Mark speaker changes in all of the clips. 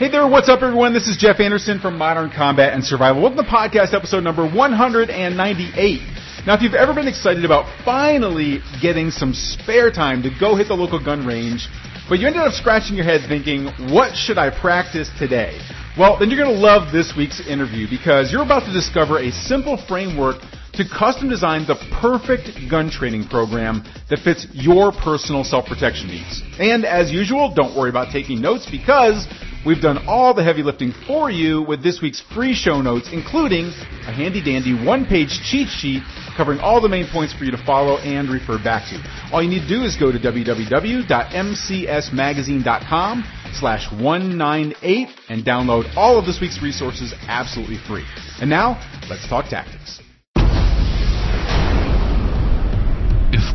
Speaker 1: Hey there, what's up everyone? This is Jeff Anderson from Modern Combat and Survival. Welcome to podcast episode number 198. Now, if you've ever been excited about finally getting some spare time to go hit the local gun range, but you ended up scratching your head thinking, what should I practice today? Well, then you're going to love this week's interview because you're about to discover a simple framework to custom design the perfect gun training program that fits your personal self-protection needs. And as usual, don't worry about taking notes because we've done all the heavy lifting for you with this week's free show notes, including a handy dandy one-page cheat sheet covering all the main points for you to follow and refer back to. All you need to do is go to www.mcsmagazine.com slash 198 and download all of this week's resources absolutely free. And now, let's talk tactics.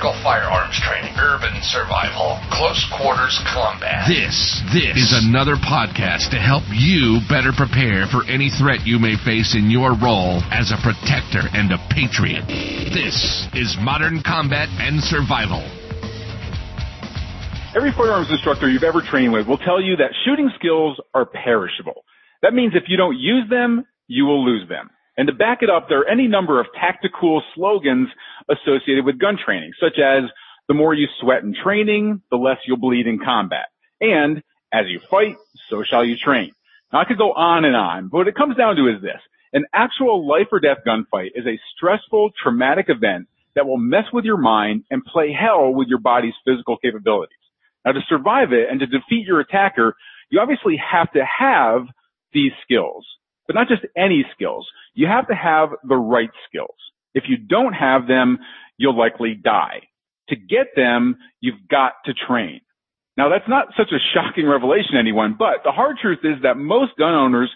Speaker 2: Tactical firearms training, urban survival, close quarters combat. This, this is another podcast to help you better prepare for any threat you may face in your role as a protector and a patriot. This is Modern Combat and Survival.
Speaker 3: Every firearms instructor you've ever trained with will tell you that shooting skills are perishable. That means if you don't use them, you will lose them. And to back it up, there are any number of tactical slogans associated with gun training, such as the more you sweat in training, the less you'll bleed in combat. And as you fight, so shall you train. Now I could go on and on, but what it comes down to is this. An actual life or death gunfight is a stressful, traumatic event that will mess with your mind and play hell with your body's physical capabilities. Now to survive it and to defeat your attacker, you obviously have to have these skills, but not just any skills. You have to have the right skills. If you don't have them, you'll likely die. To get them, you've got to train. Now that's not such a shocking revelation to anyone, but the hard truth is that most gun owners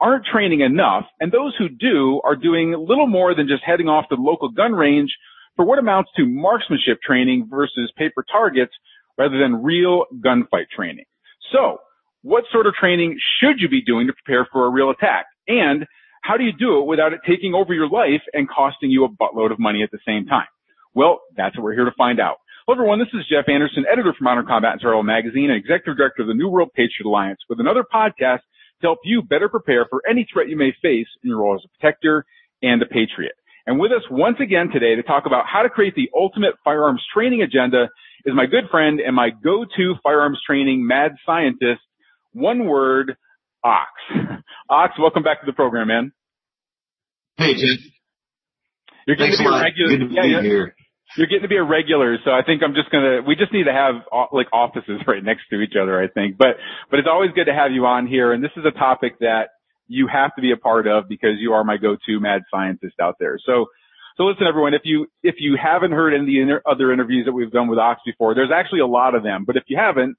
Speaker 3: aren't training enough, and those who do are doing little more than just heading off to the local gun range for what amounts to marksmanship training versus paper targets rather than real gunfight training. So, what sort of training should you be doing to prepare for a real attack? And how do you do it without it taking over your life and costing you a buttload of money at the same time? Well, that's what we're here to find out. Hello everyone, this is Jeff Anderson, editor for Modern Combat and Survival Magazine and executive director of the New World Patriot Alliance with another podcast to help you better prepare for any threat you may face in your role as a protector and a patriot. And with us once again today to talk about how to create the ultimate firearms training agenda is my good friend and my go-to firearms training mad scientist, one word, Ox. Ox, welcome back to the program, man.
Speaker 4: Hey, Jeff.
Speaker 3: You're getting
Speaker 4: Thanks
Speaker 3: to be
Speaker 4: a lot.
Speaker 3: regular.
Speaker 4: Good to
Speaker 3: yeah,
Speaker 4: be
Speaker 3: you're,
Speaker 4: here.
Speaker 3: you're getting to be a regular, so I think I'm just gonna. We just need to have uh, like offices right next to each other, I think. But but it's always good to have you on here, and this is a topic that you have to be a part of because you are my go-to mad scientist out there. So. So listen, everyone, if you, if you haven't heard any of the inter- other interviews that we've done with Ox before, there's actually a lot of them. But if you haven't,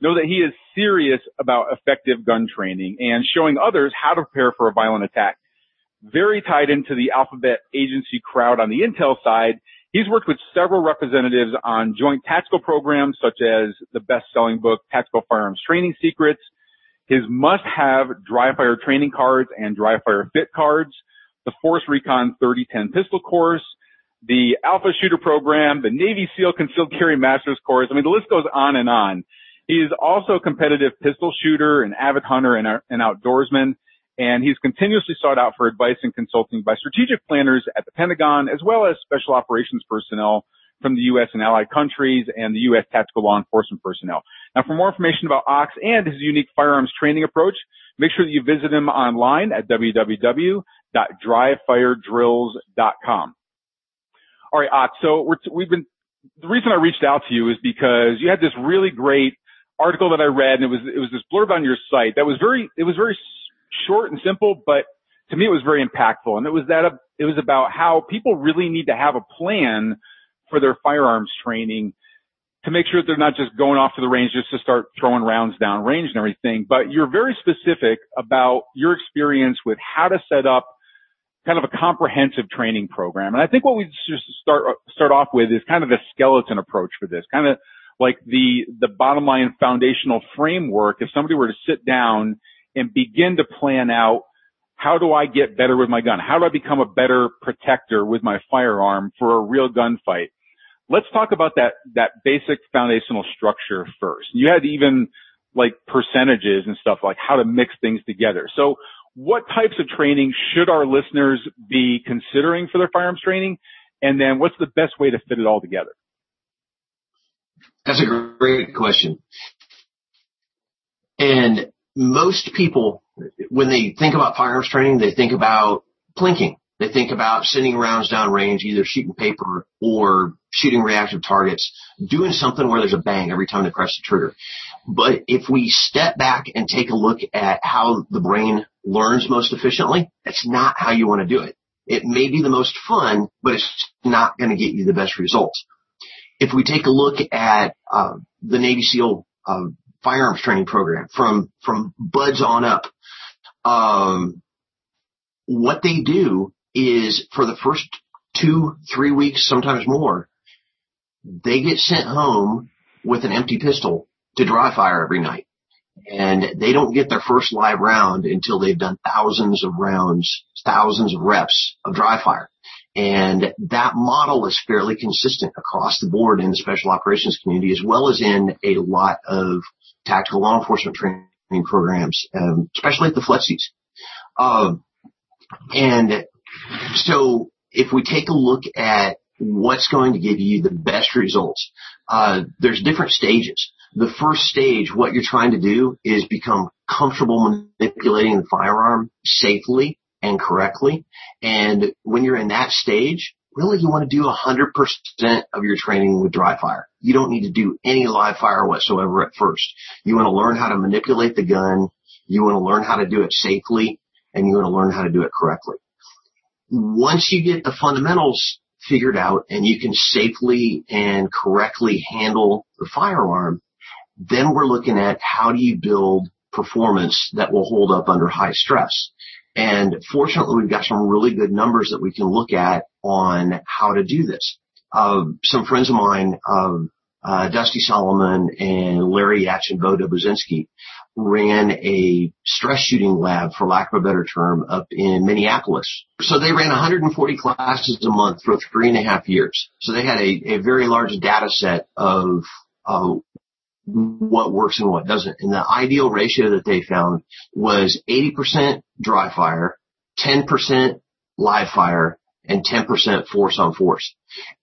Speaker 3: know that he is serious about effective gun training and showing others how to prepare for a violent attack. Very tied into the alphabet agency crowd on the intel side. He's worked with several representatives on joint tactical programs such as the best-selling book Tactical Firearms Training Secrets, his must-have dry fire training cards and dry fire fit cards, the Force Recon 3010 pistol course, the Alpha Shooter program, the Navy SEAL Concealed Carry Masters course. I mean, the list goes on and on. He is also a competitive pistol shooter, an avid hunter, and an outdoorsman. And he's continuously sought out for advice and consulting by strategic planners at the Pentagon, as well as special operations personnel from the U.S. and allied countries and the U.S. tactical law enforcement personnel. Now, for more information about Ox and his unique firearms training approach, make sure that you visit him online at www.dryfiredrills.com. All right, Ox. So t- we've been the reason I reached out to you is because you had this really great article that I read, and it was it was this blurb on your site that was very it was very short and simple, but to me it was very impactful, and it was that it was about how people really need to have a plan for their firearms training to make sure that they're not just going off to the range just to start throwing rounds down range and everything, but you're very specific about your experience with how to set up kind of a comprehensive training program. And I think what we just start start off with is kind of the skeleton approach for this, kind of like the the bottom line foundational framework. If somebody were to sit down and begin to plan out how do I get better with my gun? How do I become a better protector with my firearm for a real gunfight? Let's talk about that that basic foundational structure first. You had even like percentages and stuff like how to mix things together. So what types of training should our listeners be considering for their firearms training? And then what's the best way to fit it all together?
Speaker 4: That's a great question. And most people, when they think about firearms training, they think about plinking. They think about sending rounds down range, either shooting paper or shooting reactive targets, doing something where there's a bang every time they press the trigger. But if we step back and take a look at how the brain learns most efficiently, that's not how you want to do it. It may be the most fun, but it's not going to get you the best results. If we take a look at uh, the Navy SEAL uh, firearms training program from from BUD/S on up, um, what they do is for the first two, three weeks, sometimes more, they get sent home with an empty pistol to dry fire every night. And they don't get their first live round until they've done thousands of rounds, thousands of reps of dry fire. And that model is fairly consistent across the board in the special operations community as well as in a lot of tactical law enforcement training programs, um, especially at the FLETCs. Um, and so if we take a look at what's going to give you the best results, uh, there's different stages. The first stage, what you're trying to do is become comfortable manipulating the firearm safely and correctly. And when you're in that stage, really you want to do 100% of your training with dry fire. You don't need to do any live fire whatsoever at first. You want to learn how to manipulate the gun. You want to learn how to do it safely and you want to learn how to do it correctly. Once you get the fundamentals figured out and you can safely and correctly handle the firearm, then we're looking at how do you build performance that will hold up under high stress. And fortunately, we've got some really good numbers that we can look at on how to do this. Uh, some friends of mine, uh, uh, Dusty Solomon and Larry Yatch and Bo Dobuzinski ran a stress shooting lab, for lack of a better term, up in Minneapolis. So they ran 140 classes a month for three and a half years. So they had a, a very large data set of uh, what works and what doesn't. And the ideal ratio that they found was 80% dry fire, 10% live fire, and 10% force on force.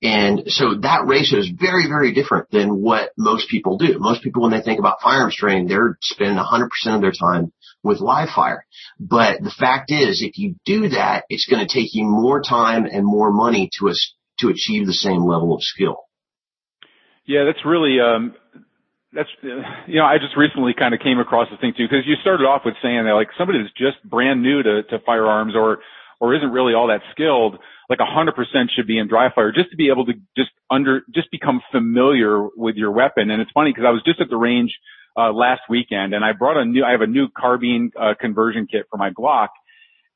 Speaker 4: And so that ratio is very, very different than what most people do. Most people, when they think about firearms training, they're spending 100% of their time with live fire. But the fact is, if you do that, it's going to take you more time and more money to, to achieve the same level of skill.
Speaker 3: Yeah, that's really um, that's you know I just recently kind of came across the thing too because you started off with saying that like somebody that's just brand new to, to firearms or or isn't really all that skilled like a hundred percent should be in dry fire just to be able to just under just become familiar with your weapon. And it's funny because I was just at the range uh, last weekend and I brought a new I have a new carbine uh, conversion kit for my Glock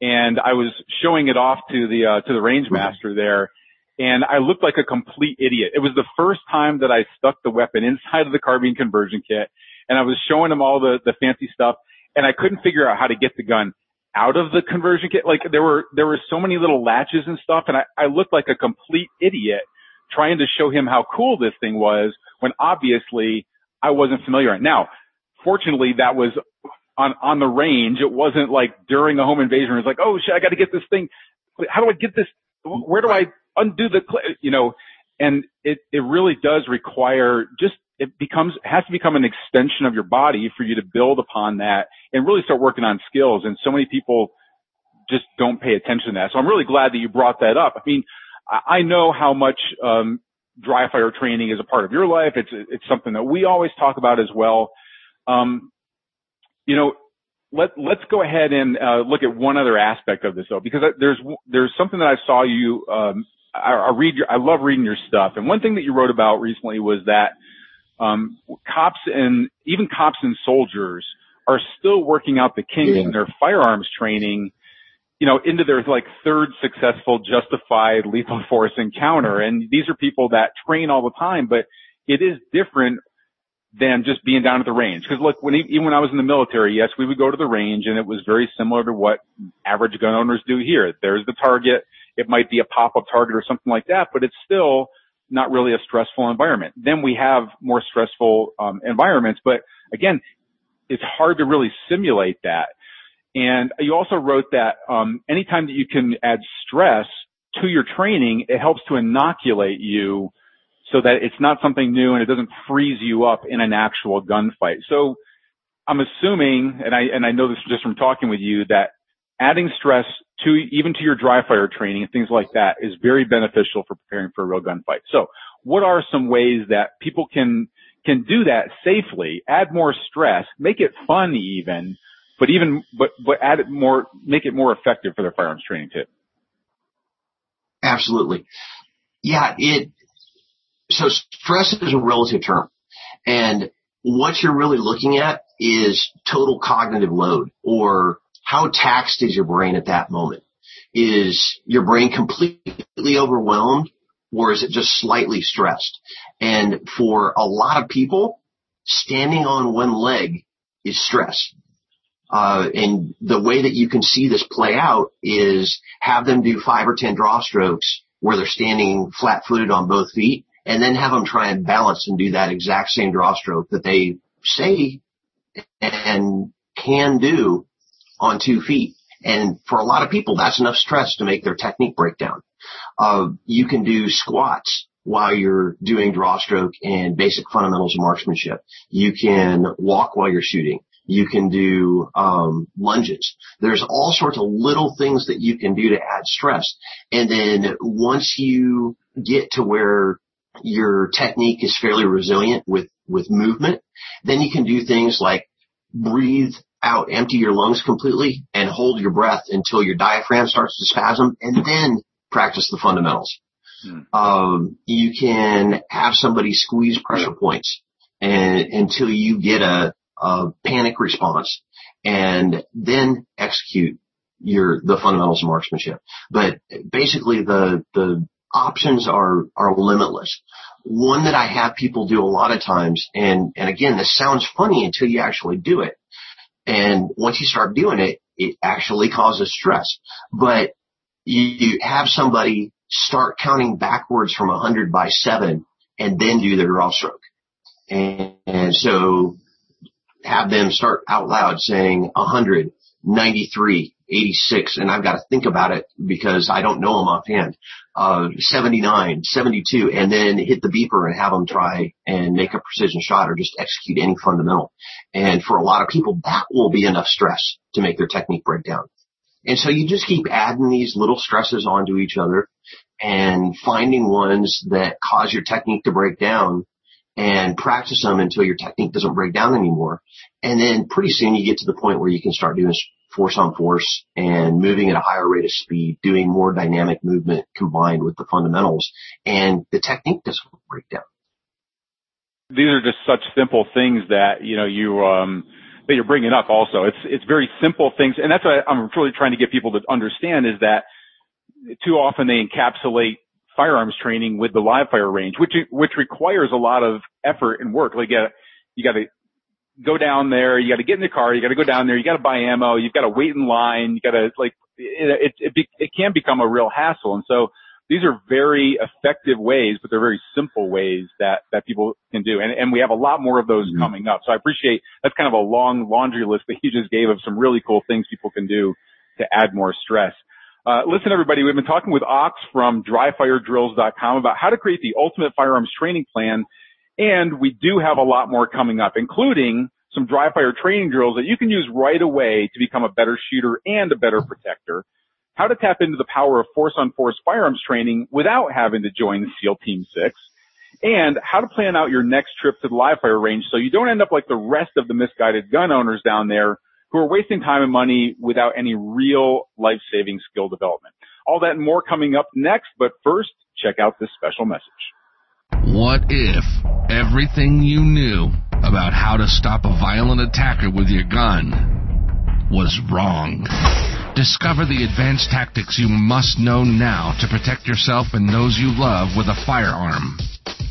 Speaker 3: and I was showing it off to the uh, to the range master there and I looked like a complete idiot. It was the first time that I stuck the weapon inside of the carbine conversion kit and I was showing him all the, the fancy stuff and I couldn't figure out how to get the gun out of the conversion kit. Like there were, there were so many little latches and stuff and I, I looked like a complete idiot trying to show him how cool this thing was when obviously I wasn't familiar. Now, fortunately that was on, on the range. It wasn't like during a home invasion. It was like, oh shit, I got to get this thing. How do I get this? Where do I undo the, you know, and it, it really does require just, it becomes, has to become an extension of your body for you to build upon that and really start working on skills. And so many people just don't pay attention to that. So I'm really glad that you brought that up. I mean, I know how much, um, dry fire training is a part of your life. It's, it's something that we always talk about as well. Um, you know, let, let's go ahead and uh, look at one other aspect of this though, because there's there's something that I saw you um, I, I read your, I love reading your stuff. And one thing that you wrote about recently was that, um, cops and even cops and soldiers are still working out the kinks yeah. in their firearms training. you know, into their like third successful justified lethal force encounter. And these are people that train all the time, but it is different than just being down at the range. Cause look, when, even when I was in the military, yes, we would go to the range and it was very similar to what average gun owners do here. There's the target. It might be a pop-up target or something like that, but it's still not really a stressful environment. Then we have more stressful um, environments, but again, it's hard to really simulate that. And you also wrote that um, anytime that you can add stress to your training, it helps to inoculate you so that it's not something new and it doesn't freeze you up in an actual gunfight. So I'm assuming, and I and I know this just from talking with you, that adding stress to even to your dry fire training and things like that is very beneficial for preparing for a real gunfight. So, what are some ways that people can can do that safely? Add more stress, make it fun, even but even but but add it more, make it more effective for their firearms training too.
Speaker 4: Absolutely, yeah. It so stress is a relative term, and what you're really looking at is total cognitive load or how taxed is your brain at that moment? Is your brain completely overwhelmed or is it just slightly stressed? And for a lot of people, standing on one leg is stress. Uh, and the way that you can see this play out is have them do five or ten draw strokes where they're standing flat footed on both feet and then have them try and balance and do that exact same draw stroke that they say and can do on two feet. And for a lot of people, that's enough stress to make their technique break down. Uh, you can do squats while you're doing draw stroke and basic fundamentals of marksmanship. You can walk while you're shooting. You can do um, lunges. There's all sorts of little things that you can do to add stress. And then once you get to where your technique is fairly resilient with with movement, then you can do things like breathe out, empty your lungs completely, and hold your breath until your diaphragm starts to spasm, and then practice the fundamentals. Hmm. Um, you can have somebody squeeze pressure points and until you get a a panic response and then execute your, the fundamentals of marksmanship. But basically the, the options are, are limitless. One that I have people do a lot of times, and, and again, this sounds funny until you actually do it. And once you start doing it, it actually causes stress. But you, have somebody start counting backwards from a hundred by seven and then do their draw stroke. And, and so have them start out loud saying 100, 93, 86, and I've got to think about it because I don't know them offhand. Uh, 79, 72, and then hit the beeper and have them try and make a precision shot or just execute any fundamental. And for a lot of people, that will be enough stress to make their technique break down. And so you just keep adding these little stresses onto each other and finding ones that cause your technique to break down and practice them until your technique doesn't break down anymore. And then pretty soon you get to the point where you can start doing force on force and moving at a higher rate of speed, doing more dynamic movement combined with the fundamentals and the technique doesn't break down.
Speaker 3: These are just such simple things that, you know, you, um, that you're bringing up also. It's, it's very simple things. And that's what I'm really trying to get people to understand is that too often they encapsulate firearms training with the live fire range, which which requires a lot of effort and work. Like got you got to go down there, you got to get in the car, you got to go down there, you got to buy ammo, you've got to wait in line, you got to like it it it, it can become a real hassle. And so these are very effective ways, but they're very simple ways that that people can do. And and we have a lot more of those mm-hmm. coming up. So I appreciate that's kind of a long laundry list that you just gave of some really cool things people can do to add more stress. Uh, listen, everybody, we've been talking with Ox from dryfiredrills.com about how to create the ultimate firearms training plan. And we do have a lot more coming up, including some dry fire training drills that you can use right away to become a better shooter and a better protector. How to tap into the power of force on force firearms training without having to join SEAL Team 6. And how to plan out your next trip to the live fire range so you don't end up like the rest of the misguided gun owners down there who are wasting time and money without any real life-saving skill development. All that and more coming up next, but first, check out this special message.
Speaker 2: What if everything you knew about how to stop a violent attacker with your gun was wrong? Discover the advanced tactics you must know now to protect yourself and those you love with a firearm.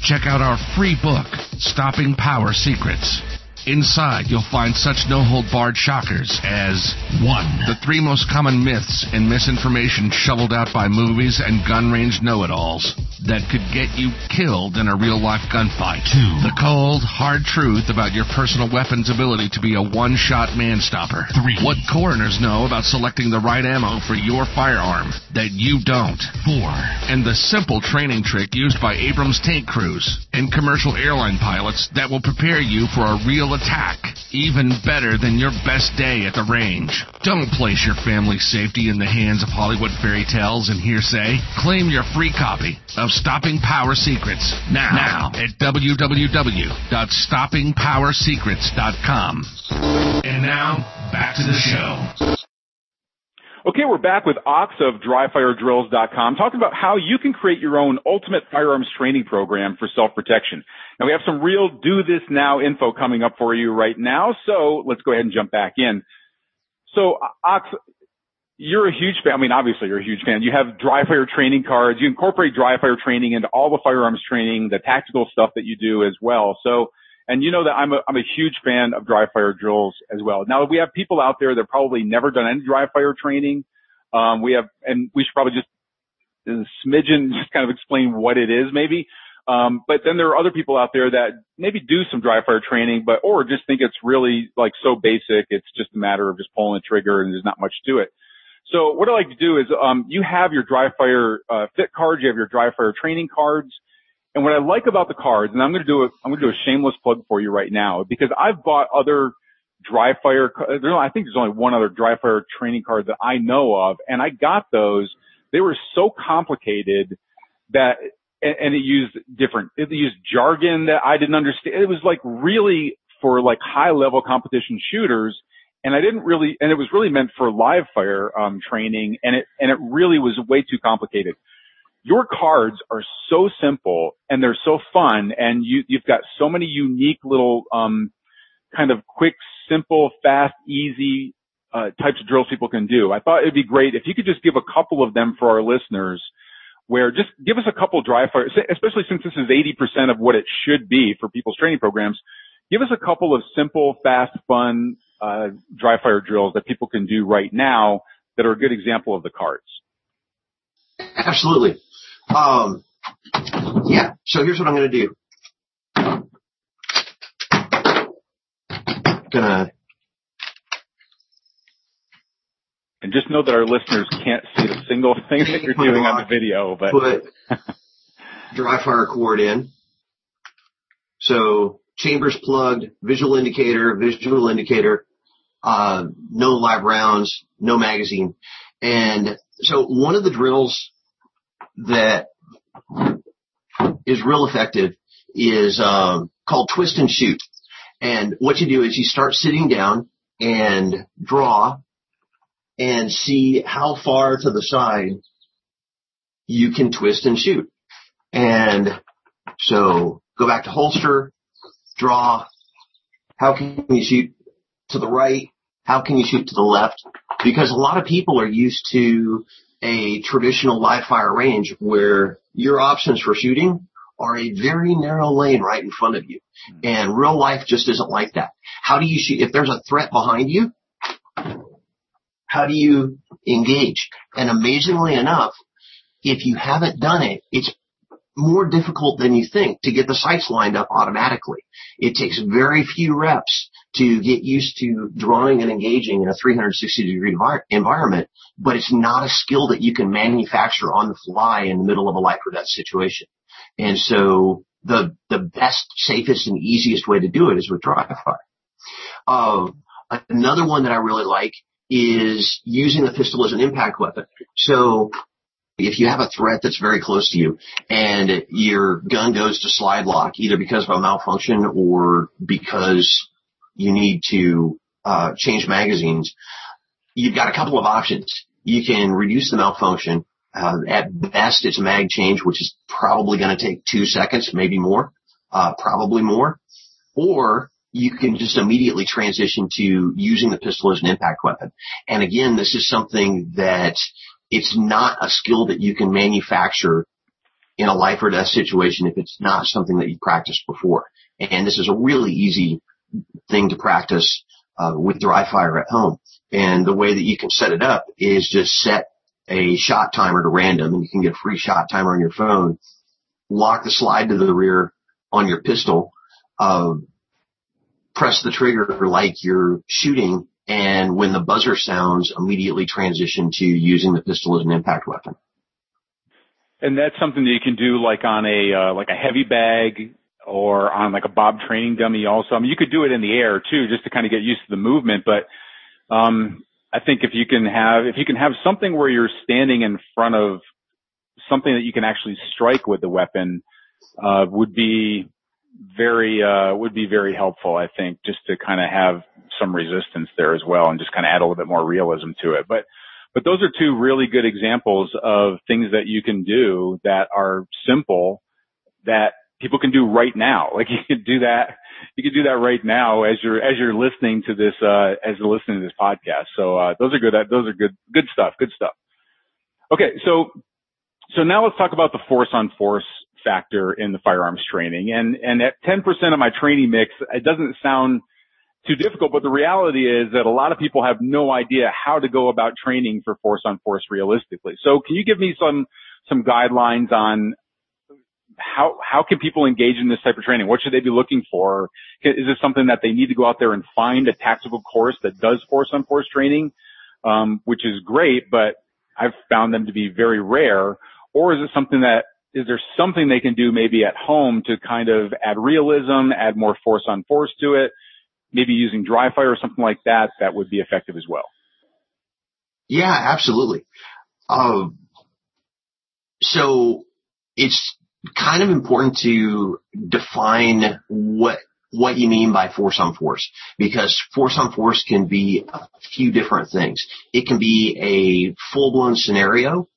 Speaker 2: Check out our free book, Stopping Power Secrets. Inside, you'll find such no-hold-barred shockers as 1. The three most common myths and misinformation shoveled out by movies and gun range know-it-alls that could get you killed in a real-life gunfight. 2. The cold, hard truth about your personal weapon's ability to be a one-shot man-stopper. 3. What coroners know about selecting the right ammo for your firearm that you don't. 4. And the simple training trick used by Abrams tank crews and commercial airline pilots that will prepare you for a real attack, even better than your best day at the range. Don't place your family's safety in the hands of Hollywood fairy tales and hearsay. Claim your free copy of Stopping Power Secrets now, now at www.stoppingpowersecrets.com. And now, back to the show.
Speaker 3: Okay, we're back with Ox of dryfiredrills.com talking about how you can create your own ultimate firearms training program for self-protection. Now we have some real do this now info coming up for you right now. So let's go ahead and jump back in. So Ox, you're a huge fan. I mean, obviously you're a huge fan. You have dry fire training cards. You incorporate dry fire training into all the firearms training, the tactical stuff that you do as well. So, and you know that I'm a, I'm a huge fan of dry fire drills as well. Now we have people out there that probably never done any dry fire training. Um, we have, and we should probably just a smidgen just kind of explain what it is maybe. Um, but then there are other people out there that maybe do some dry fire training, but, or just think it's really like so basic. It's just a matter of just pulling the trigger and there's not much to it. So what I like to do is, um, you have your dry fire, uh, fit cards, you have your dry fire training cards. And what I like about the cards, and I'm going to do a, I'm going to do a shameless plug for you right now because I've bought other dry fire, I think there's only one other dry fire training card that I know of. And I got those. They were so complicated that and, and it used different, it used jargon that I didn't understand. It was like really for like high level competition shooters. And I didn't really, and it was really meant for live fire, um, training and it, and it really was way too complicated. Your cards are so simple and they're so fun and you, you've got so many unique little, um, kind of quick, simple, fast, easy, uh, types of drills people can do. I thought it'd be great if you could just give a couple of them for our listeners where just give us a couple dry fire, especially since this is 80% of what it should be for people's training programs. Give us a couple of simple, fast, fun, uh, dry fire drills that people can do right now that are a good example of the cards.
Speaker 4: Absolutely. Um, yeah. So here's what I'm going to do. Gonna
Speaker 3: And just know that our listeners can't see the single thing that you're doing on the video, but
Speaker 4: put dry fire cord in. So chambers plugged, visual indicator, visual indicator, uh, no live rounds, no magazine. And so one of the drills that is real effective is um, called twist and shoot. And what you do is you start sitting down and draw and see how far to the side you can twist and shoot. And so go back to holster, draw, how can you shoot to the right? How can you shoot to the left? Because a lot of people are used to a traditional live fire range where your options for shooting are a very narrow lane right in front of you. Hmm. And real life just isn't like that. How do you shoot? If there's a threat behind you, how do you engage? And amazingly enough, if you haven't done it, it's more difficult than you think to get the sights lined up automatically. It takes very few reps to get used to drawing and engaging in a 360 degree environment, but it's not a skill that you can manufacture on the fly in the middle of a life or death situation. And so the, the best, safest and easiest way to do it is with dry fire. Uh, another one that I really like is using the pistol as an impact weapon. So if you have a threat that's very close to you and your gun goes to slide lock either because of a malfunction or because you need to uh, change magazines, you've got a couple of options. You can reduce the malfunction. Uh, at best, it's mag change, which is probably going to take two seconds, maybe more, uh, probably more. Or you can just immediately transition to using the pistol as an impact weapon. And again, this is something that it's not a skill that you can manufacture in a life or death situation if it's not something that you practiced before. And this is a really easy thing to practice uh, with dry fire at home. And the way that you can set it up is just set a shot timer to random and you can get a free shot timer on your phone. Lock the slide to the rear on your pistol. Uh, press the trigger like you're shooting and when the buzzer sounds, immediately transition to using the pistol as an impact weapon.
Speaker 3: And that's something that you can do like on a uh, like a heavy bag or on like a bob training dummy also. I mean, you could do it in the air too, just to kind of get used to the movement. But um, I think if you can have if you can have something where you're standing in front of something that you can actually strike with the weapon, uh, would be very uh, would be very helpful. I think just to kind of have some resistance there as well, and just kind of add a little bit more realism to it. But but those are two really good examples of things that you can do that are simple that people can do right now. Like you could do that, you could do that right now as you're, as you're listening to this, uh, as you're listening to this podcast. So, uh, those are good, those are good, good stuff, good stuff. Okay. So, so now let's talk about the force on force factor in the firearms training. And, and at 10% of my training mix, it doesn't sound too difficult, but the reality is that a lot of people have no idea how to go about training for force on force realistically. So can you give me some, some guidelines on how how can people engage in this type of training? What should they be looking for? Is this something that they need to go out there and find a tactical course that does force on force training, um, which is great, but I've found them to be very rare. Or is it something that is there something they can do maybe at home to kind of add realism, add more force on force to it, maybe using dry fire or something like that that would be effective as well?
Speaker 4: Yeah, absolutely. Um, so it's kind of important to define what what you mean by force on force because force on force can be a few different things. It can be a full blown scenario,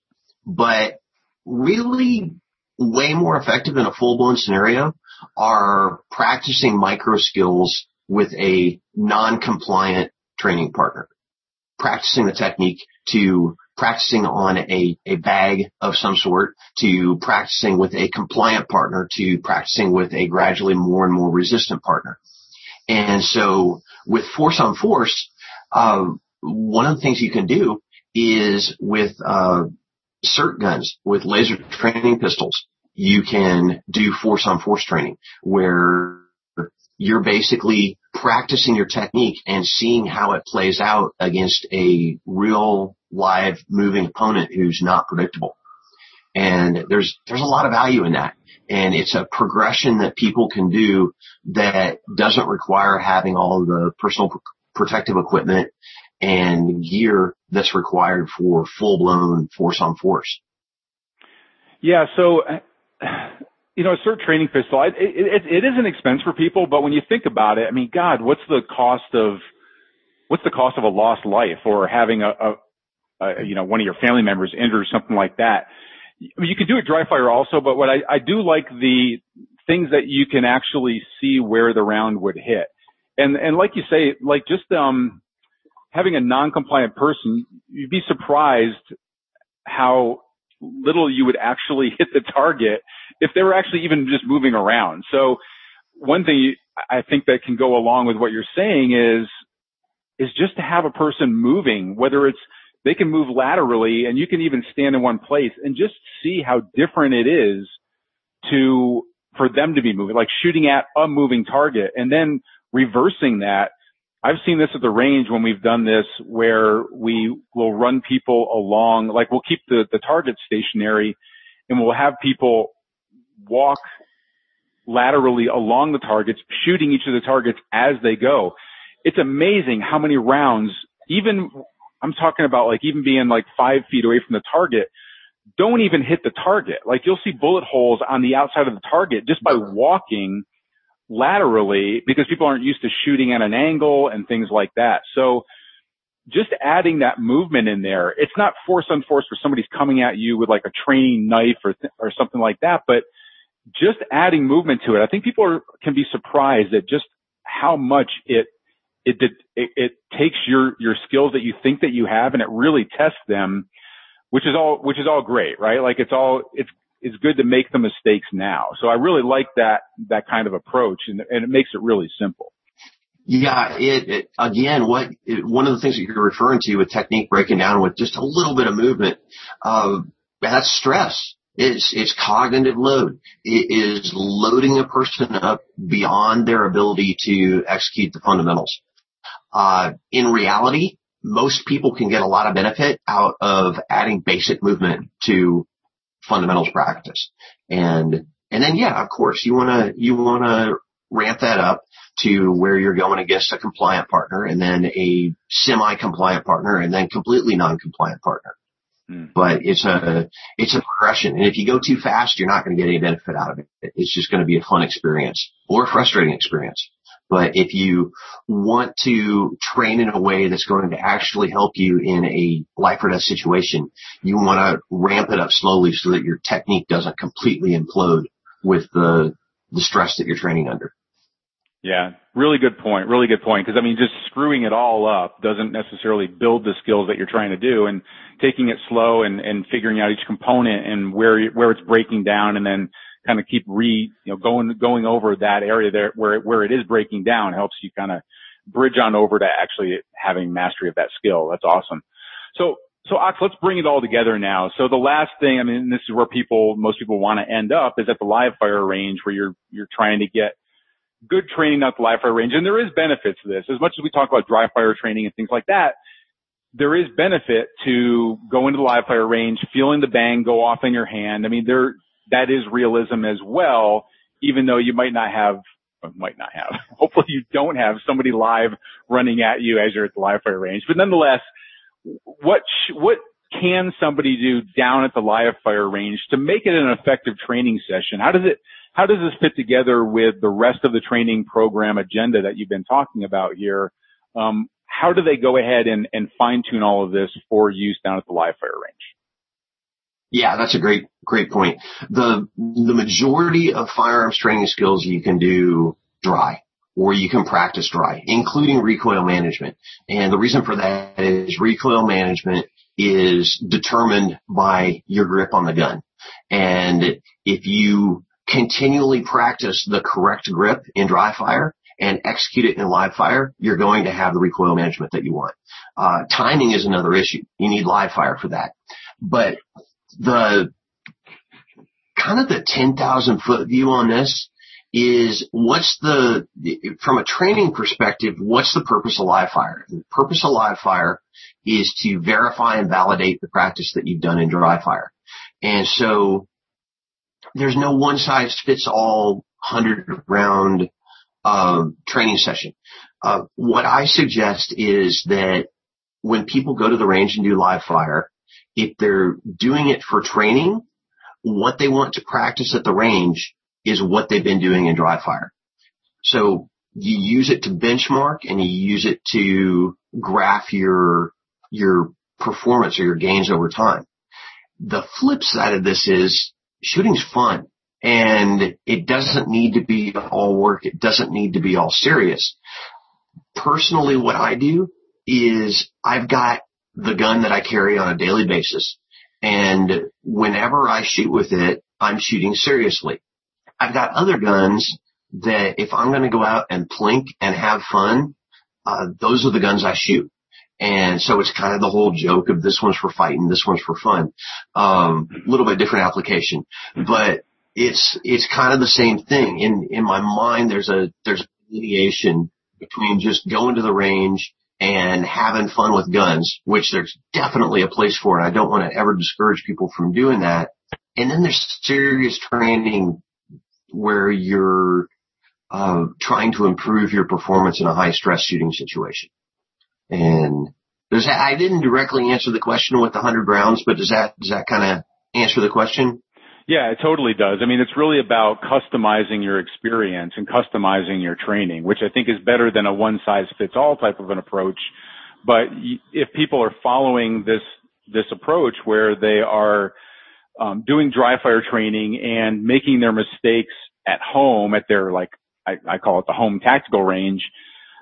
Speaker 4: but really way more effective in a full blown scenario are practicing micro skills with a non compliant training partner. Practicing the technique to practicing on a, a bag of some sort to practicing with a compliant partner to practicing with a gradually more and more resistant partner. And so with force on force, uh, one of the things you can do is with uh, SIRT guns, with laser training pistols, you can do force on force training where you're basically practicing your technique and seeing how it plays out against a real live moving opponent who's not predictable. And there's, there's a lot of value in that. And it's a progression that people can do that doesn't require having all the personal protective equipment and gear that's required for full blown force on force.
Speaker 3: Yeah. So, you know, a SIRT training pistol, it, it, it is an expense for people, but when you think about it, I mean, God, what's the cost of, what's the cost of a lost life or having a, a, uh, you know, one of your family members injured or something like that. You can do it dry fire also, but what I, I do like the things that you can actually see where the round would hit. And, and like you say, like just, um, having a non-compliant person, you'd be surprised how little you would actually hit the target if they were actually even just moving around. So one thing I think that can go along with what you're saying is, is just to have a person moving, whether it's they can move laterally and you can even stand in one place and just see how different it is to, for them to be moving, like shooting at a moving target and then reversing that. I've seen this at the range when we've done this where we will run people along, like we'll keep the, the target stationary and we'll have people walk laterally along the targets, shooting each of the targets as they go. It's amazing how many rounds, even I'm talking about like even being like five feet away from the target, don't even hit the target. Like you'll see bullet holes on the outside of the target just by walking laterally because people aren't used to shooting at an angle and things like that. So just adding that movement in there, it's not force on force where somebody's coming at you with like a training knife or, th- or something like that, but just adding movement to it. I think people are, can be surprised at just how much it it, it, it takes your, your skills that you think that you have and it really tests them, which is all, which is all great, right? Like it's all, it's, it's good to make the mistakes now. So I really like that, that kind of approach and, and it makes it really simple.
Speaker 4: Yeah, it, it again, what it, one of the things that you're referring to with technique breaking down with just a little bit of movement, uh, that's stress. It's it's cognitive load. It is loading a person up beyond their ability to execute the fundamentals. Uh, in reality, most people can get a lot of benefit out of adding basic movement to fundamentals practice. And, and then yeah, of course you want to, you want to ramp that up to where you're going against a compliant partner and then a semi-compliant partner and then completely non-compliant partner. Mm. But it's a, it's a progression. And if you go too fast, you're not going to get any benefit out of it. It's just going to be a fun experience or a frustrating experience. But if you want to train in a way that's going to actually help you in a life or death situation, you want to ramp it up slowly so that your technique doesn't completely implode with the, the stress that you're training under.
Speaker 3: Yeah, really good point. Really good point. Because I mean, just screwing it all up doesn't necessarily build the skills that you're trying to do. And taking it slow and, and figuring out each component and where where it's breaking down, and then kind of keep re, you know, going, going over that area there where, where it is breaking down helps you kind of bridge on over to actually having mastery of that skill. That's awesome. So, so Ox, let's bring it all together now. So the last thing, I mean, this is where people, most people want to end up is at the live fire range where you're, you're trying to get good training at the live fire range. And there is benefits to this. As much as we talk about dry fire training and things like that, there is benefit to going to the live fire range, feeling the bang go off in your hand. I mean, there, that is realism as well, even though you might not have, might not have, hopefully you don't have somebody live running at you as you're at the live fire range. But nonetheless, what, sh- what can somebody do down at the live fire range to make it an effective training session? How does it, how does this fit together with the rest of the training program agenda that you've been talking about here? Um, how do they go ahead and, and fine tune all of this for use down at the live fire range?
Speaker 4: Yeah, that's a great, great point. The, the majority of firearms training skills you can do dry or you can practice dry, including recoil management. And the reason for that is recoil management is determined by your grip on the gun. And if you continually practice the correct grip in dry fire and execute it in live fire, you're going to have the recoil management that you want. Uh, timing is another issue. You need live fire for that. But the kind of the 10,000 foot view on this is what's the, from a training perspective, what's the purpose of live fire? The purpose of live fire is to verify and validate the practice that you've done in dry fire. And so there's no one size fits all hundred round uh, training session. Uh, what I suggest is that when people go to the range and do live fire, if they're doing it for training, what they want to practice at the range is what they've been doing in dry fire. So you use it to benchmark and you use it to graph your, your performance or your gains over time. The flip side of this is shooting's fun and it doesn't need to be all work. It doesn't need to be all serious. Personally, what I do is I've got the gun that I carry on a daily basis. And whenever I shoot with it, I'm shooting seriously. I've got other guns that if I'm going to go out and plink and have fun, uh, those are the guns I shoot. And so it's kind of the whole joke of this one's for fighting, this one's for fun. Um, a little bit different application, but it's, it's kind of the same thing. In, in my mind, there's a, there's a delineation between just going to the range and having fun with guns, which there's definitely a place for, and I don't want to ever discourage people from doing that. And then there's serious training where you're uh, trying to improve your performance in a high stress shooting situation. And that, I didn't directly answer the question with the hundred rounds, but does that does that kind of answer the question?
Speaker 3: Yeah, it totally does. I mean, it's really about customizing your experience and customizing your training, which I think is better than a one size fits all type of an approach. But if people are following this, this approach where they are um, doing dry fire training and making their mistakes at home at their like I, I call it the home tactical range,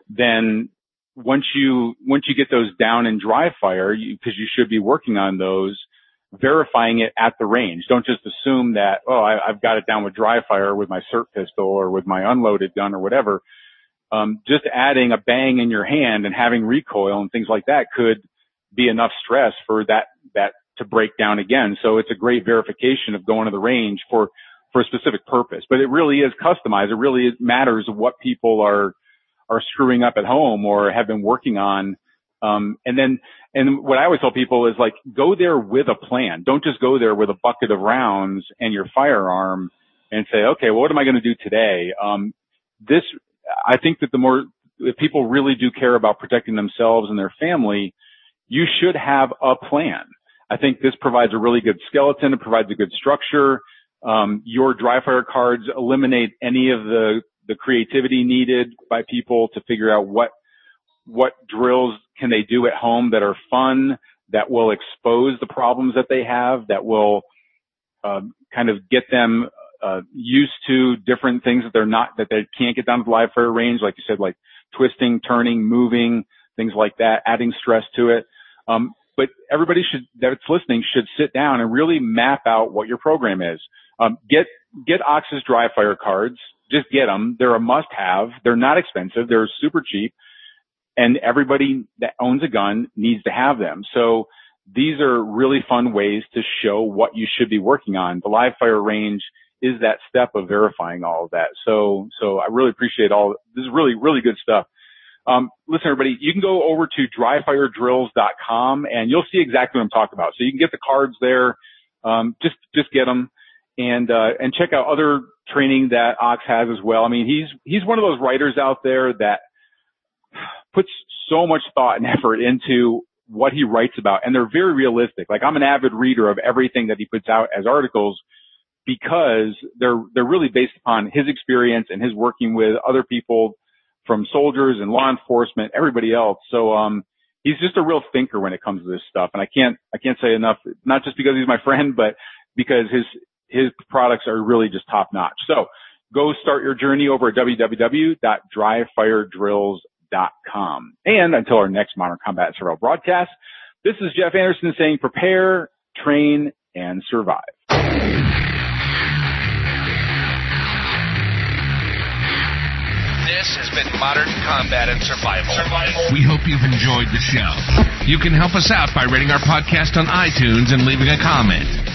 Speaker 3: then once you once you get those down in dry fire, because you, you, should be working on those, verifying it at the range. Don't just assume that oh I, have got it down with dry fire with my SIRT pistol or with my unloaded gun or whatever. Um, just adding a bang in your hand and having recoil and things like that could be enough stress for that that to break down again. So it's a great verification of going to the range for for a specific purpose. But it really is customized. It really matters what people are are screwing up at home or have been working on. Um, and then, and what I always tell people is like, go there with a plan. Don't just go there with a bucket of rounds and your firearm and say, okay, well, what am I going to do today? Um, this, I think that the more, if people really do care about protecting themselves and their family, you should have a plan. I think this provides a really good skeleton. It provides a good structure. Um, your dry fire cards eliminate any of the the creativity needed by people to figure out what what drills can they do at home that are fun, that will expose the problems that they have, that will uh, kind of get them uh, used to different things that they're not that they can't get down to the live fire range, like you said, like twisting, turning, moving, things like that, adding stress to it. Um, but everybody should that's listening should sit down and really map out what your program is. Um, get get OX's dry fire cards just get them. They're a must have. They're not expensive. They're super cheap and everybody that owns a gun needs to have them. So these are really fun ways to show what you should be working on. The live fire range is that step of verifying all of that. So, so I really appreciate all, this is really, really good stuff. Um, listen, everybody, you can go over to dryfiredrills.com and you'll see exactly what I'm talking about. So you can get the cards there. Um, just, just get them and, uh, and check out other training that Ox has as well. I mean, he's, he's one of those writers out there that puts so much thought and effort into what he writes about and they're very realistic. Like I'm an avid reader of everything that he puts out as articles because they're, they're really based upon his experience and his working with other people from soldiers and law enforcement, everybody else. So, um, he's just a real thinker when it comes to this stuff. And I can't, I can't say enough, not just because he's my friend, but because his, his products are really just top notch. So go start your journey over at www.dryfiredrills.com. And until our next Modern Combat Survival broadcast, this is Jeff Anderson saying prepare, train, and survive.
Speaker 2: This has been Modern Combat and Survival. Survival. We hope you've enjoyed the show. You can help us out by rating our podcast on iTunes and leaving a comment.